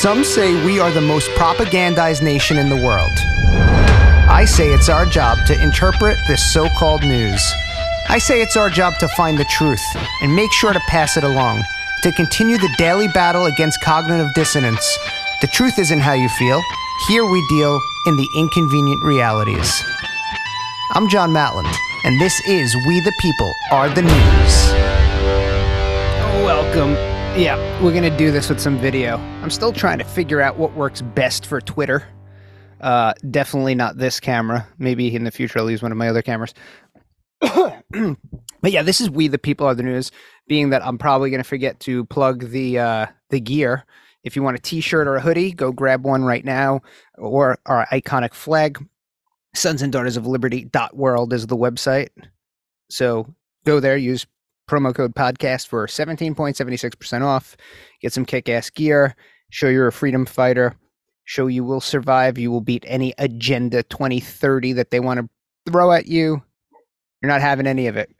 Some say we are the most propagandized nation in the world. I say it's our job to interpret this so called news. I say it's our job to find the truth and make sure to pass it along, to continue the daily battle against cognitive dissonance. The truth isn't how you feel. Here we deal in the inconvenient realities. I'm John Matland, and this is We the People Are the News. Welcome. Yeah, we're to do this with some video. I'm still trying to figure out what works best for Twitter. Uh, definitely not this camera. Maybe in the future I'll use one of my other cameras. but yeah, this is We the People Are the News, being that I'm probably to forget to plug the uh, the gear. If you want a t-shirt or a hoodie, go grab one right now, or our iconic flag. Sons and Daughters of Liberty dot world is the website. So go there, use promo code podcast for 17.76% off. Get some kick ass gear. Show you're a freedom fighter. Show you will survive. You will beat any Agenda 2030 that they want to throw at you. You're not having any of it.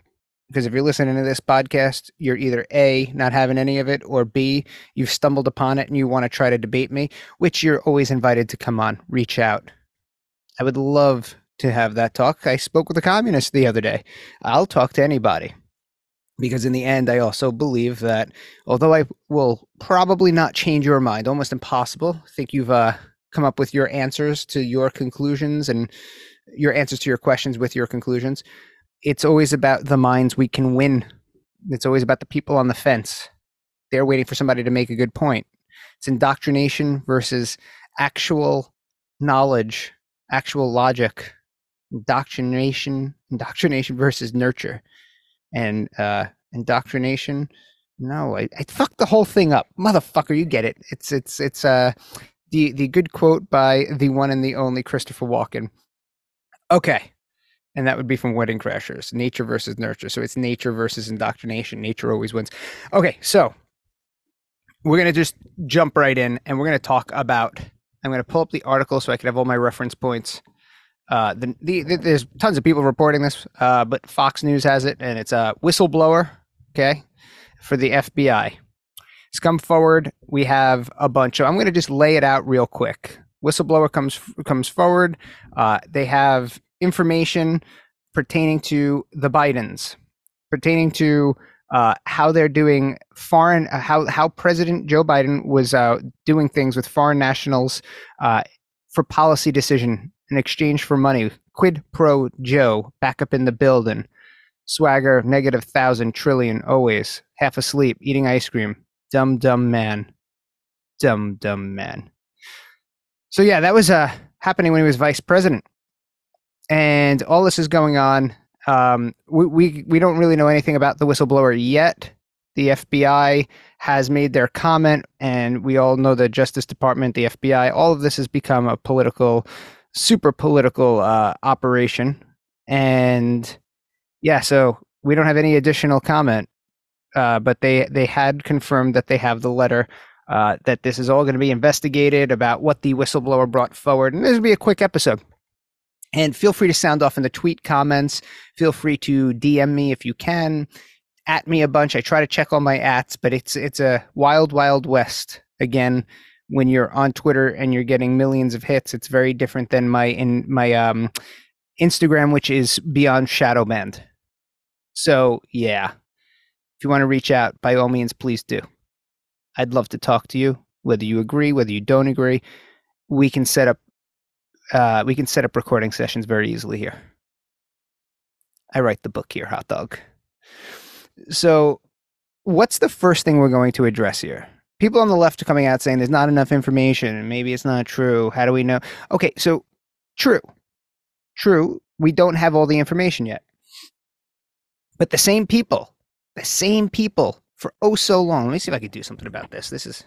Because if you're listening to this podcast, you're either A, not having any of it, or B, you've stumbled upon it and you want to try to debate me, which you're always invited to come on, reach out. I would love to have that talk. I spoke with a communist the other day. I'll talk to anybody because in the end i also believe that although i will probably not change your mind almost impossible i think you've uh, come up with your answers to your conclusions and your answers to your questions with your conclusions. It's always about the minds we can win. It's always about the people on the fence. They're waiting for somebody to make a good point. It's indoctrination versus actual knowledge actual logic. Indoctrination indoctrination versus nurture and uh, indoctrination. No, I, I fucked the whole thing up, motherfucker. You get it. It's it's it's uh the the good quote by the one and the only Christopher Walken. Okay, and that would be from Wedding Crashers: nature versus nurture. So it's nature versus indoctrination. Nature always wins. Okay, so we're gonna just jump right in, and we're gonna talk about. I'm gonna pull up the article so I can have all my reference points. Uh, the, the, the, there's tons of people reporting this, uh, but Fox News has it, and it's a whistleblower. Okay, for the FBI. It's come forward. We have a bunch of. I'm going to just lay it out real quick. Whistleblower comes comes forward. Uh, they have information pertaining to the Bidens, pertaining to uh, how they're doing foreign, uh, how how President Joe Biden was uh, doing things with foreign nationals uh, for policy decision in exchange for money. Quid pro Joe, back up in the building. Swagger, negative thousand trillion, always. Half asleep, eating ice cream. Dumb, dumb man. Dumb, dumb man. So, yeah, that was uh, happening when he was vice president. And all this is going on. Um, we, we, we don't really know anything about the whistleblower yet. The FBI has made their comment, and we all know the Justice Department, the FBI, all of this has become a political super political uh, operation. And yeah, so we don't have any additional comment, uh, but they they had confirmed that they have the letter. Uh, that this is all going to be investigated about what the whistleblower brought forward, and this will be a quick episode. And feel free to sound off in the tweet comments. Feel free to DM me if you can. At me a bunch. I try to check all my ats, but it's it's a wild, wild west. Again, when you're on Twitter and you're getting millions of hits, it's very different than my in my um, Instagram, which is beyond shadow banned. So yeah, if you want to reach out, by all means, please do. I'd love to talk to you, whether you agree, whether you don't agree. We can set up uh, we can set up recording sessions very easily here. I write the book here, hot dog. So, what's the first thing we're going to address here? People on the left are coming out saying there's not enough information and maybe it's not true. How do we know? Okay, so true. True. We don't have all the information yet. But the same people, the same people for oh so long. Let me see if I can do something about this. This is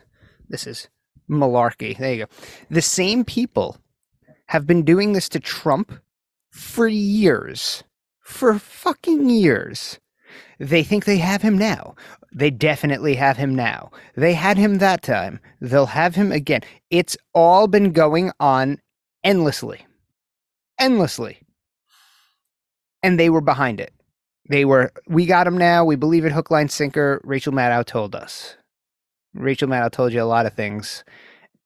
this is malarkey. There you go. The same people have been doing this to Trump for years. For fucking years. They think they have him now. They definitely have him now. They had him that time. They'll have him again. It's all been going on endlessly. Endlessly. And they were behind it. They were, we got him now. We believe it hook, line, sinker. Rachel Maddow told us. Rachel Maddow told you a lot of things.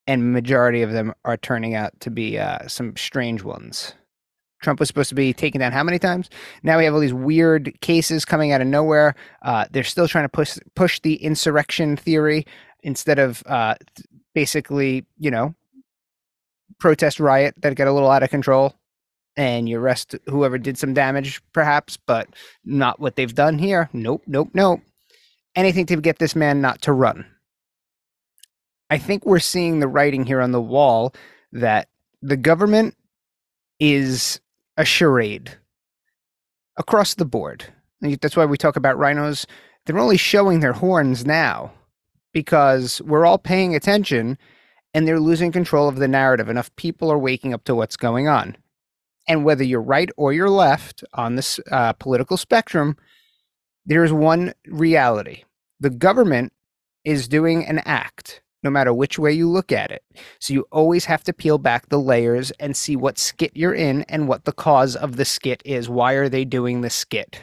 and majority of them are turning out to be uh, some strange ones. Trump was supposed to be taken down how many times? Now we have all these weird cases coming out of nowhere. Uh, they're still trying to push push the insurrection theory instead of uh, basically, you know, protest riot that got a little out of control and you arrest whoever did some damage, perhaps, but not what they've done here. Nope, nope, nope. Anything to get this man not to run. I think we're seeing the writing here on the wall that the government is a charade across the board. That's why we talk about rhinos. They're only showing their horns now because we're all paying attention and they're losing control of the narrative. Enough people are waking up to what's going on. And whether you're right or you're left on this uh, political spectrum, there is one reality the government is doing an act no matter which way you look at it. So you always have to peel back the layers and see what skit you're in and what the cause of the skit is. Why are they doing the skit?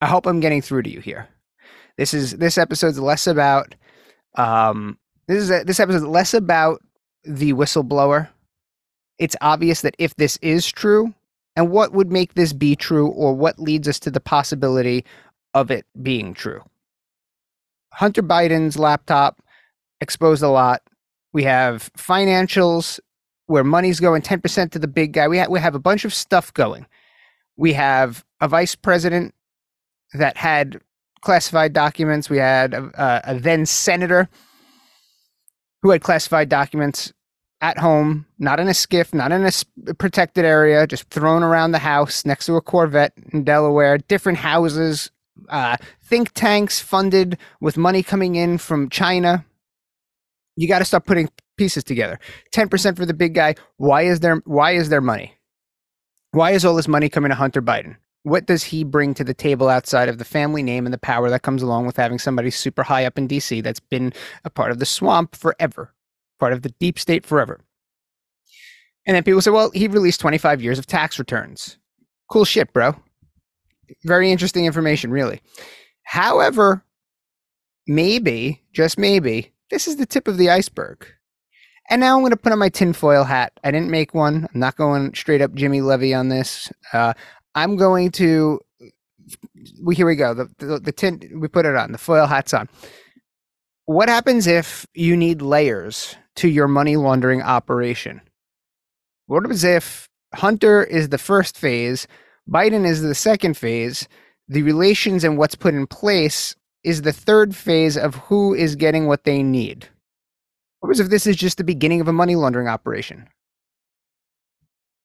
I hope I'm getting through to you here. This is this episode's less about um this is a, this episode's less about the whistleblower. It's obvious that if this is true, and what would make this be true or what leads us to the possibility of it being true. Hunter Biden's laptop exposed a lot. We have financials where money's going 10% to the big guy. We, ha- we have a bunch of stuff going. We have a vice president that had classified documents. We had a, a, a then senator who had classified documents at home, not in a SCIF, not in a protected area, just thrown around the house next to a Corvette in Delaware, different houses uh, think tanks funded with money coming in from China. You got to start putting pieces together. 10% for the big guy. Why is there why is there money? Why is all this money coming to Hunter Biden? What does he bring to the table outside of the family name and the power that comes along with having somebody super high up in DC that's been a part of the swamp forever, part of the deep state forever? And then people say, well, he released 25 years of tax returns. Cool shit, bro very interesting information, really. However, maybe, just maybe, this is the tip of the iceberg. And now I'm going to put on my tinfoil hat. I didn't make one. I'm not going straight up Jimmy Levy on this. Uh, I'm going to. We here we go. The, the the tin we put it on. The foil hat's on. What happens if you need layers to your money laundering operation? What happens if Hunter is the first phase, Biden is the second phase. The relations and what's put in place is the third phase of who is getting what they need. What was if this is just the beginning of a money laundering operation?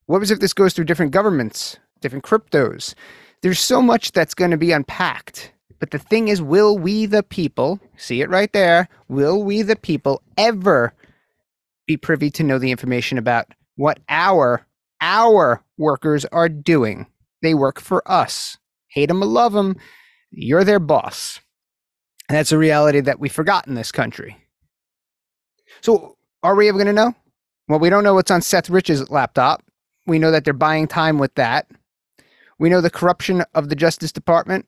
What was if this goes through different governments, different cryptos? There's so much that's going to be unpacked. But the thing is, will we, the people, see it right there, will we, the people, ever be privy to know the information about what our, our workers are doing? They work for us. Hate them or love them, you're their boss. And that's a reality that we forgot in this country. So, are we ever going to know? Well, we don't know what's on Seth Rich's laptop. We know that they're buying time with that. We know the corruption of the Justice Department.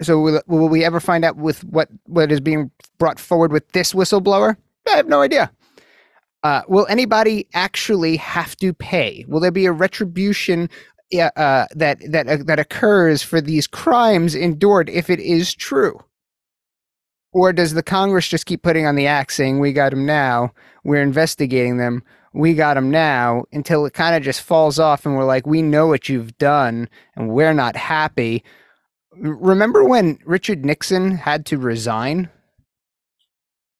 So, will, will we ever find out with what, what is being brought forward with this whistleblower? I have no idea. Uh, will anybody actually have to pay? Will there be a retribution uh, that that uh, that occurs for these crimes endured if it is true? Or does the Congress just keep putting on the axe saying, we got them now, we're investigating them, we got them now, until it kind of just falls off and we're like, we know what you've done and we're not happy. Remember when Richard Nixon had to resign?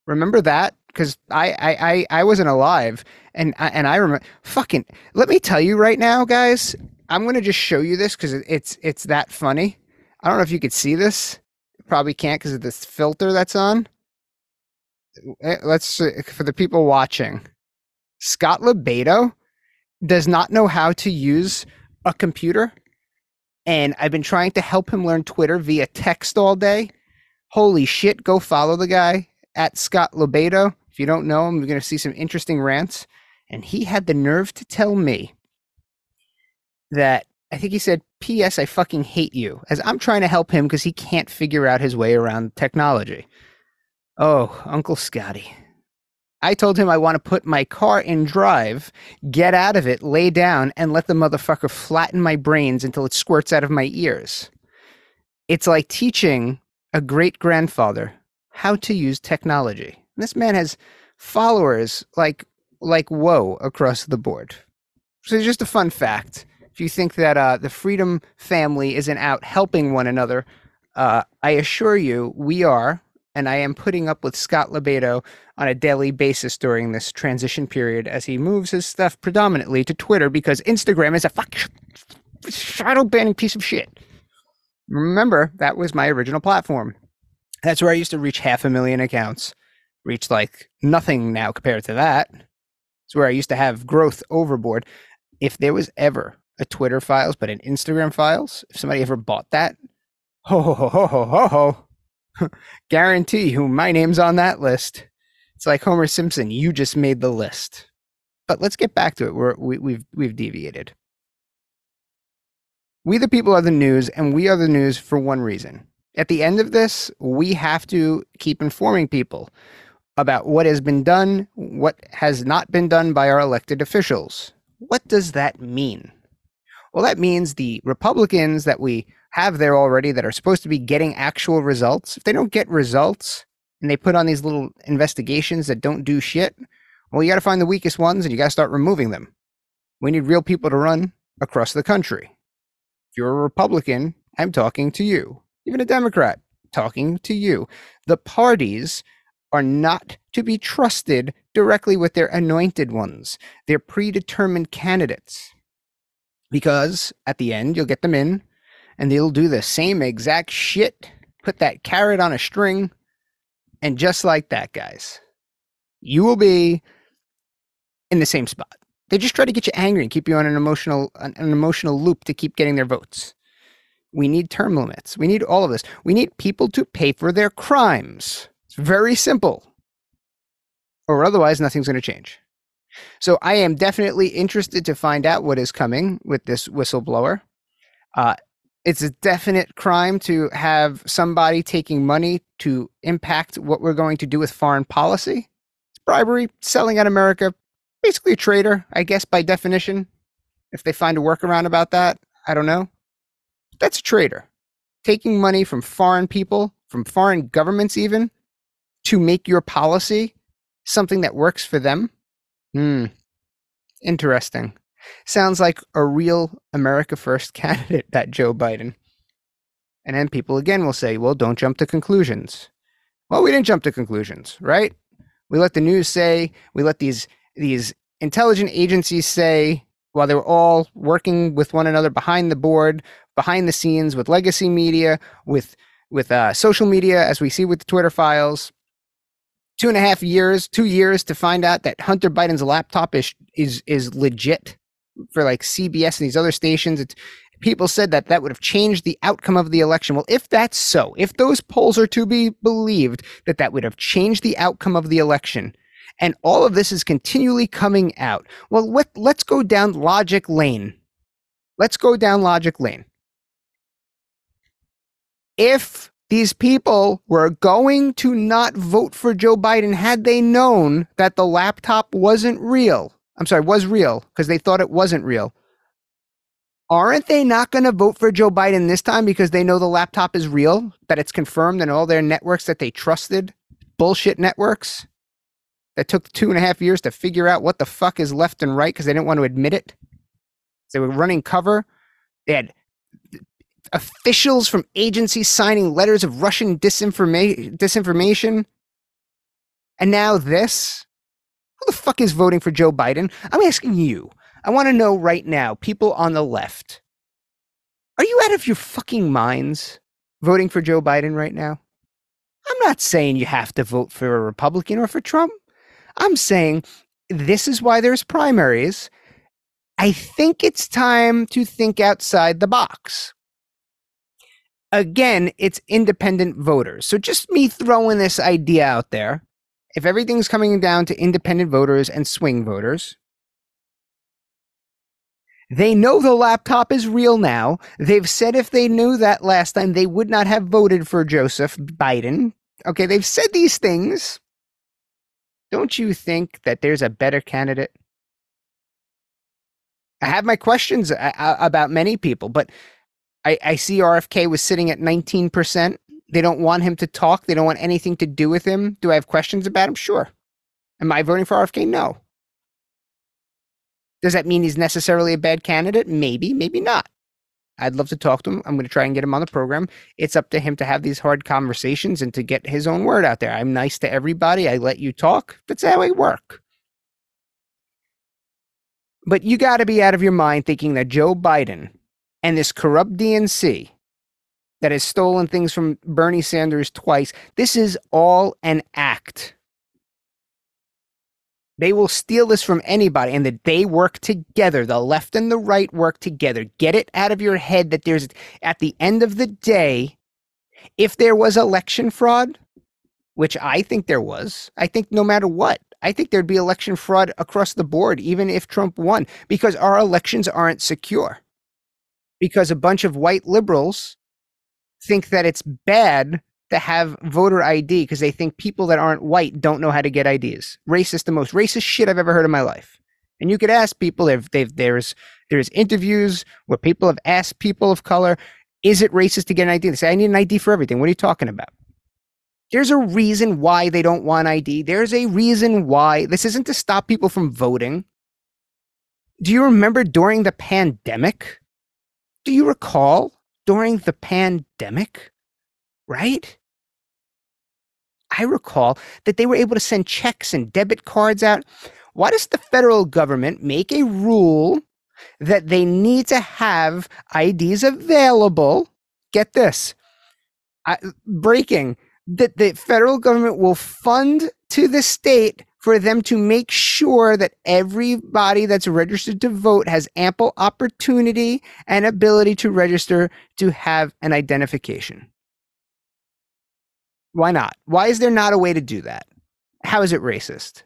Remember that? Because I, I, I, I wasn't alive. And and I remember, fucking, let me tell you right now, guys, I'm going to just show you this because it's it's that funny. I don't know if you could see this. Probably can't because of this filter that's on. Eh, let's for the people watching. Scott LoBaido does not know how to use a computer, and I've been trying to help him learn Twitter via text all day. Holy shit! Go follow the guy at Scott LoBaido. If you don't know him, you're going to see some interesting rants. And he had the nerve to tell me that I think he said, P.S. I fucking hate you, as I'm trying to help him because he can't figure out his way around technology. Oh, Uncle Scotty. I told him I want to put my car in drive, get out of it, lay down, and let the motherfucker flatten my brains until it squirts out of my ears. It's like teaching a great grandfather how to use technology. This man has followers like like whoa across the board. So just a fun fact. If you think that uh, the Freedom family isn't out helping one another, uh, I assure you we are, and I am putting up with Scott LoBaido on a daily basis during this transition period as he moves his stuff predominantly to Twitter because Instagram is a fuck shadow banning piece of shit. Remember, that was my original platform. That's where I used to reach half a million accounts. Reach like nothing now compared to that. It's where I used to have growth overboard. If there was ever a Twitter files but an Instagram files, if somebody ever bought that, ho ho ho ho ho ho guarantee you my name's on that list. It's like Homer Simpson, you just made the list. But let's get back to it. We're, we, we've we've deviated. We the people are the news, and we are the news for one reason. At the end of this, we have to keep informing people about what has been done, what has not been done by our elected officials. What does that mean? Well, that means the Republicans that we have there already that are supposed to be getting actual results, if they don't get results and they put on these little investigations that don't do shit, well, you got to find the weakest ones and you got to start removing them. We need real people to run across the country. If you're a Republican, I'm talking to you. Even a Democrat, talking to you. The parties are not to be trusted directly with their anointed ones, their predetermined candidates. Because at the end, you'll get them in and they'll do the same exact shit, put that carrot on a string, and just like that, guys, you will be in the same spot. They just try to get you angry and keep you on an emotional an, emotional loop to keep getting their votes. We need term limits. We need all of this. We need people to pay for their crimes. It's very simple. Or otherwise, nothing's going to change. So I am definitely interested to find out what is coming with this whistleblower. Uh, it's a definite crime to have somebody taking money to impact what we're going to do with foreign policy. It's bribery, selling out America, basically a traitor, I guess, by definition. If they find a workaround about that, I don't know. That's a traitor. Taking money from foreign people, from foreign governments, even, to make your policy something that works for them. Hmm. Interesting. Sounds like a real America First candidate, that Joe Biden. And then people again will say, well, don't jump to conclusions. Well, we didn't jump to conclusions, right? We let the news say, we let these these intelligent agencies say, while they were all working with one another behind the board, behind the scenes, with legacy media, with with uh, social media, as we see with the Twitter files, two and a half years, two years to find out that Hunter Biden's laptop is is is legit for like CBS and these other stations. It's, people said that that would have changed the outcome of the election. Well, if that's so, if those polls are to be believed, that that would have changed the outcome of the election, and all of this is continually coming out. Well, let, let's go down logic lane. Let's go down logic lane. If these people were going to not vote for Joe Biden had they known that the laptop wasn't real, I'm sorry, was real because they thought it wasn't real. Aren't they not going to vote for Joe Biden this time because they know the laptop is real, that it's confirmed in all their networks that they trusted? Bullshit networks that took two and a half years to figure out what the fuck is left and right because they didn't want to admit it. They were running cover. They had officials from agencies signing letters of Russian disinforma- disinformation. And now this. Who the fuck is voting for Joe Biden? I'm asking you. I want to know right now, people on the left, are you out of your fucking minds voting for Joe Biden right now? I'm not saying you have to vote for a Republican or for Trump. I'm saying this is why there's primaries. I think it's time to think outside the box. Again, it's independent voters. So just me throwing this idea out there if everything's coming down to independent voters and swing voters, they know the laptop is real now. They've said if they knew that last time, they would not have voted for Joseph Biden. Okay, they've said these things. don't you think that there's a better candidate? I have my questions uh, uh, about many people, but I, I see RFK was sitting at 19%. They don't want him to talk. They don't want anything to do with him. Do I have questions about him? Sure. Am I voting for RFK? No. Does that mean he's necessarily a bad candidate? Maybe, maybe not. I'd love to talk to him. I'm going to try and get him on the program. It's up to him to have these hard conversations and to get his own word out there. I'm nice to everybody. I let you talk. That's how I work. But you got to be out of your mind thinking that Joe Biden and this corrupt DNC that has stolen things from Bernie Sanders twice, this is all an act. They will steal this from anybody and that they work together. The left and the right work together. Get it out of your head that there's, at the end of the day, if there was election fraud, which I think there was, I think no matter what, I think there'd be election fraud across the board, even if Trump won, because our elections aren't secure. Because a bunch of white liberals think that it's bad to have voter ID because they think people that aren't white don't know how to get IDs. Racist, the most racist shit I've ever heard in my life. And you could ask people if they've there's there's interviews where people have asked people of color, is it racist to get an ID? They say, I need an ID for everything. What are you talking about? There's a reason why they don't want ID. There's a reason why this isn't to stop people from voting. Do you remember during the pandemic? Do you recall during the pandemic? Right? I recall that they were able to send checks and debit cards out. Why does the federal government make a rule that they need to have IDs available? Get this I, breaking that the federal government will fund to the state for them to make sure that everybody that's registered to vote has ample opportunity and ability to register to have an identification. Why not? Why is there not a way to do that? How is it racist?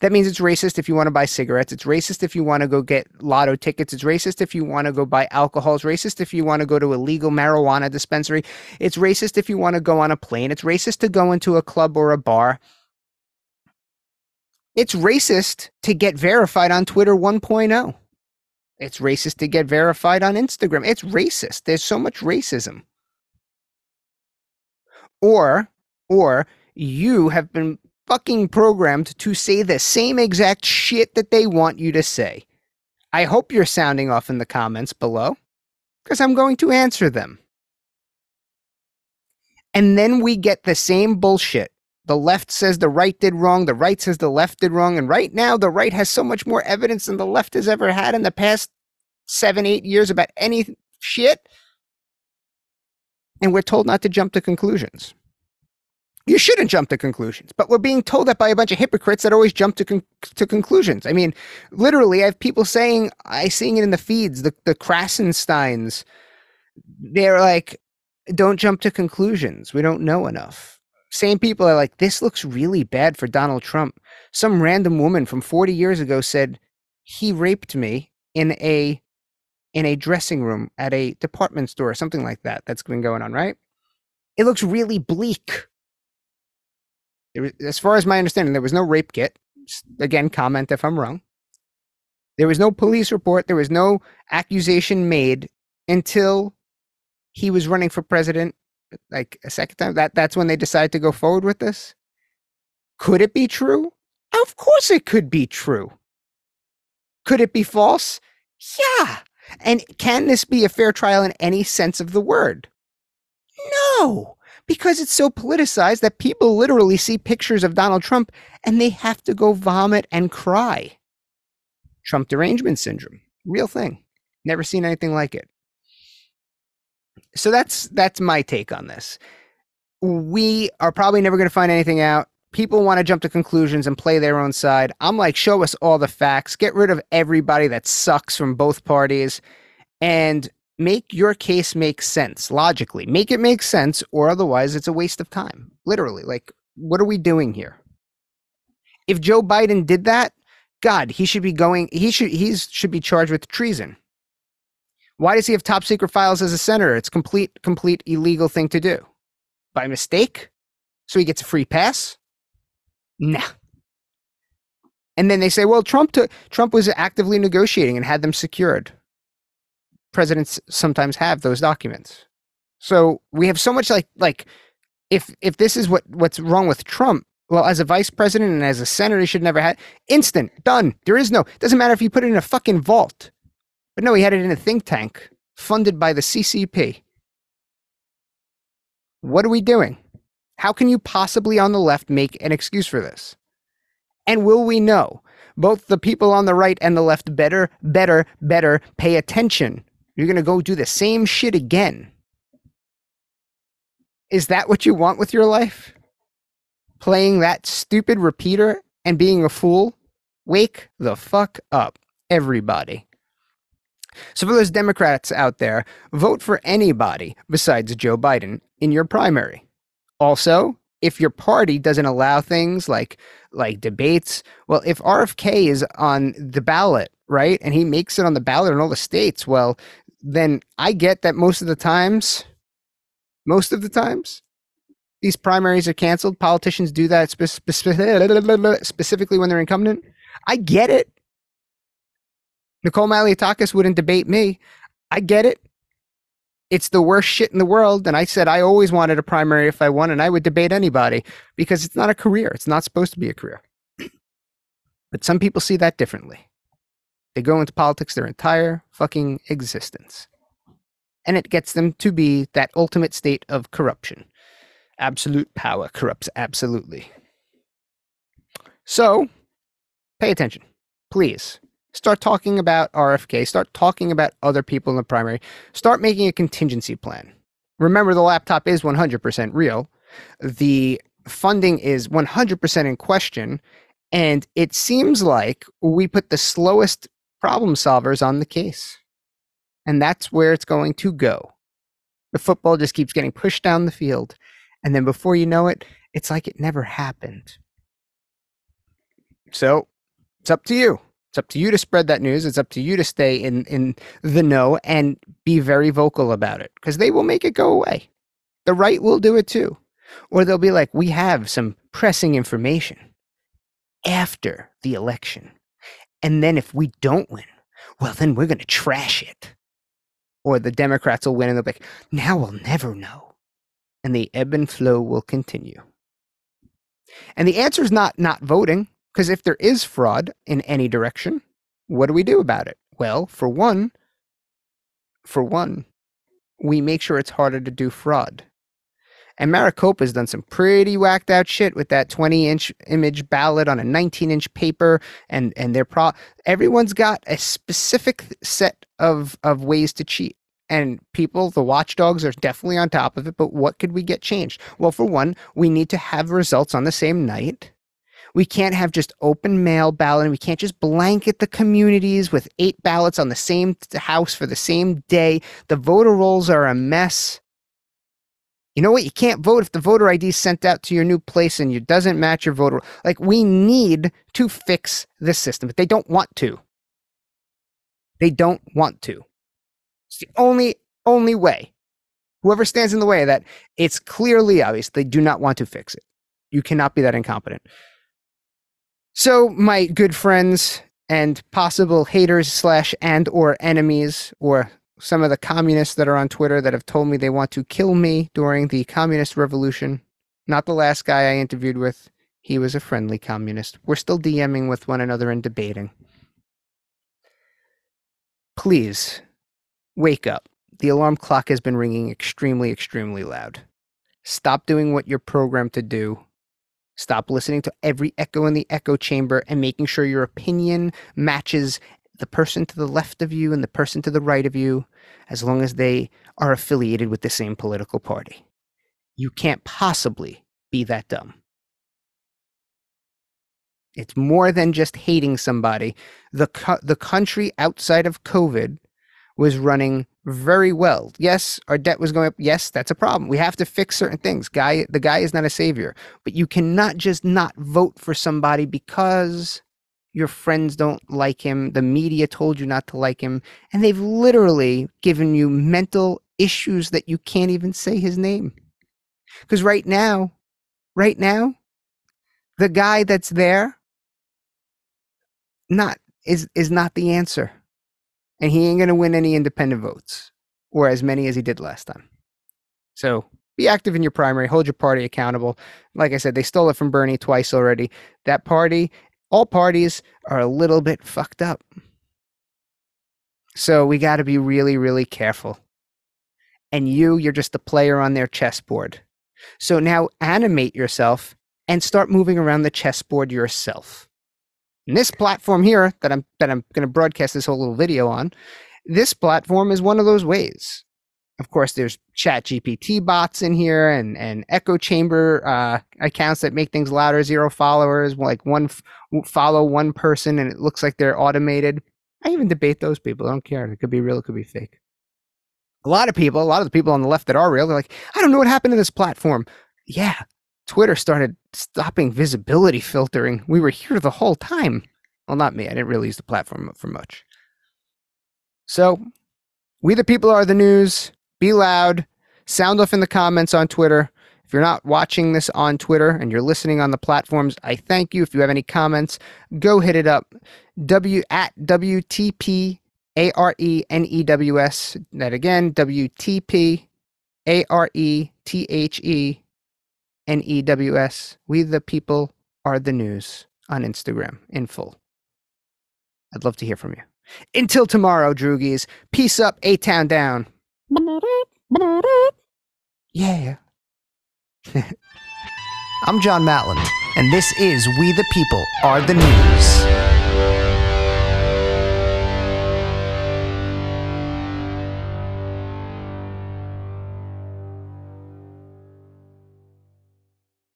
That means it's racist if you want to buy cigarettes. It's racist if you want to go get lotto tickets. It's racist if you want to go buy alcohol. It's racist if you want to go to a legal marijuana dispensary. It's racist if you want to go on a plane. It's racist to go into a club or a bar. It's racist to get verified on Twitter 1.0. It's racist to get verified on Instagram. It's racist. There's so much racism. Or, or you have been fucking programmed to say the same exact shit that they want you to say. I hope you're sounding off in the comments below, because I'm going to answer them. And then we get the same bullshit. The left says the right did wrong, the right says the left did wrong, and right now the right has so much more evidence than the left has ever had in the past seven, eight years about any shit. And we're told not to jump to conclusions you shouldn't jump to conclusions. But we're being told that by a bunch of hypocrites that always jump to con- to conclusions. I mean, literally, I have people saying, I seeing it in the feeds, the the Krassensteins. They're like, don't jump to conclusions. We don't know enough. Same people are like, this looks really bad for Donald Trump. Some random woman from 40 years ago said he raped me in a in a dressing room at a department store or something like that. That's been going on, right? It looks really bleak was, as far as my understanding, there was no rape kit. Again, comment if I'm wrong. There was no police report. There was no accusation made until he was running for president, like a second time. That that's when they decide to go forward with this. Could it be true? Of course, it could be true. Could it be false? Yeah. And can this be a fair trial in any sense of the word? No because it's so politicized that people literally see pictures of Donald Trump and they have to go vomit and cry. Trump derangement syndrome, real thing. Never seen anything like it. So that's that's my take on this. We are probably never going to find anything out. People want to jump to conclusions and play their own side. I'm like, show us all the facts. Get rid of everybody that sucks from both parties and make your case make sense logically. Make it make sense, or otherwise it's a waste of time. Literally, like, what are we doing here? If Joe Biden did that, God, he should be going. He should he should be charged with treason. Why does he have top secret files as a senator? It's complete complete illegal thing to do. By mistake? So he gets a free pass? Nah. And then they say, well, Trump Trump was actively negotiating and had them secured. Presidents sometimes have those documents. So we have so much like like if if this is what what's wrong with Trump, well, as a vice president and as a senator, he should never have instant done. There is no. Doesn't matter if you put it in a fucking vault. But no, he had it in a think tank funded by the CCP. What are we doing? How can you possibly on the left make an excuse for this? And will we know? Both the people on the right and the left better, better, better pay attention. You're going to go do the same shit again. Is that what you want with your life? Playing that stupid repeater and being a fool? Wake the fuck up, everybody. So, for those Democrats out there, vote for anybody besides Joe Biden in your primary. Also, if your party doesn't allow things like like debates, well, if RFK is on the ballot, right, and he makes it on the ballot in all the states, well, then I get that most of the times, most of the times, these primaries are canceled. Politicians do that spe- spe- specifically when they're incumbent. I get it. Nicole Malliotakis wouldn't debate me. I get it. It's the worst shit in the world. And I said I always wanted a primary if I won, and I would debate anybody because it's not a career. It's not supposed to be a career. But some people see that differently. They go into politics their entire fucking existence. And it gets them to be that ultimate state of corruption. Absolute power corrupts absolutely. So, pay attention, please. Start talking about RFK. Start talking about other people in the primary. Start making a contingency plan. Remember, the laptop is 100% real. The funding is 100% in question. And it seems like we put the slowest problem solvers on the case. And that's where it's going to go. The football just keeps getting pushed down the field. And then before you know it, it's like it never happened. So it's up to you. It's up to you to spread that news. It's up to you to stay in, in the know and be very vocal about it because they will make it go away. The right will do it too. Or they'll be like, we have some pressing information after the election. And then if we don't win, well, then we're going to trash it. Or the Democrats will win and they'll be like, now we'll never know. And the ebb and flow will continue. And the answer is not not voting. Because if there is fraud in any direction, what do we do about it? Well, for one, for one, we make sure it's harder to do fraud. And Maricopa's done some pretty whacked out shit with that 20 inch image ballot on a 19 inch paper. And, and they're pro, everyone's got a specific set of, of ways to cheat. And people, the watchdogs are definitely on top of it. But what could we get changed? Well, for one, we need to have results on the same night. We can't have just open mail ballot. We can't just blanket the communities with eight ballots on the same house for the same day. The voter rolls are a mess. You know what? You can't vote if the voter ID is sent out to your new place and it doesn't match your voter. Like we need to fix this system, but they don't want to. They don't want to. It's the only only way. Whoever stands in the way of that, it's clearly obvious they do not want to fix it. You cannot be that incompetent. So, my good friends and possible haters slash and or enemies or some of the communists that are on Twitter that have told me they want to kill me during the communist revolution. Not the last guy I interviewed with. He was a friendly communist. We're still DMing with one another and debating. Please wake up. The alarm clock has been ringing extremely, extremely loud. Stop doing what you're programmed to do Stop listening to every echo in the echo chamber and making sure your opinion matches the person to the left of you and the person to the right of you, as long as they are affiliated with the same political party. You can't possibly be that dumb. It's more than just hating somebody. The, co- the country outside of COVID was running very well. Yes, our debt was going up. Yes, that's a problem. We have to fix certain things. Guy, the guy is not a savior, but you cannot just not vote for somebody because your friends don't like him. The media told you not to like him, and they've literally given you mental issues that you can't even say his name. Because right now, right now, the guy that's there not is is not the answer. And he ain't gonna win any independent votes or as many as he did last time. So be active in your primary, hold your party accountable. Like I said, they stole it from Bernie twice already. That party, all parties are a little bit fucked up. So we got to be really, really careful. And you, you're just a player on their chessboard. So now animate yourself and start moving around the chessboard yourself. And this platform here that I'm that I'm going to broadcast this whole little video on, this platform is one of those ways. Of course, there's Chat GPT bots in here and and echo chamber uh, accounts that make things louder. Zero followers, like one f- follow one person, and it looks like they're automated. I even debate those people. I don't care. It could be real. It could be fake. A lot of people, a lot of the people on the left that are real, they're like, I don't know what happened to this platform. Yeah, Twitter started stopping visibility filtering. We were here the whole time. Well, not me. I didn't really use the platform for much. So, we the people are the news. Be loud. Sound off in the comments on Twitter. If you're not watching this on Twitter and you're listening on the platforms, I thank you. If you have any comments, go hit it up. W at WTP A R E N E W S. That again, WTP A R E T H E N E W S. We the people are the news on Instagram in full. I'd love to hear from you. Until tomorrow, Droogies. Peace up, A Town down. Yeah. I'm John Matland, and this is We the People Are the News.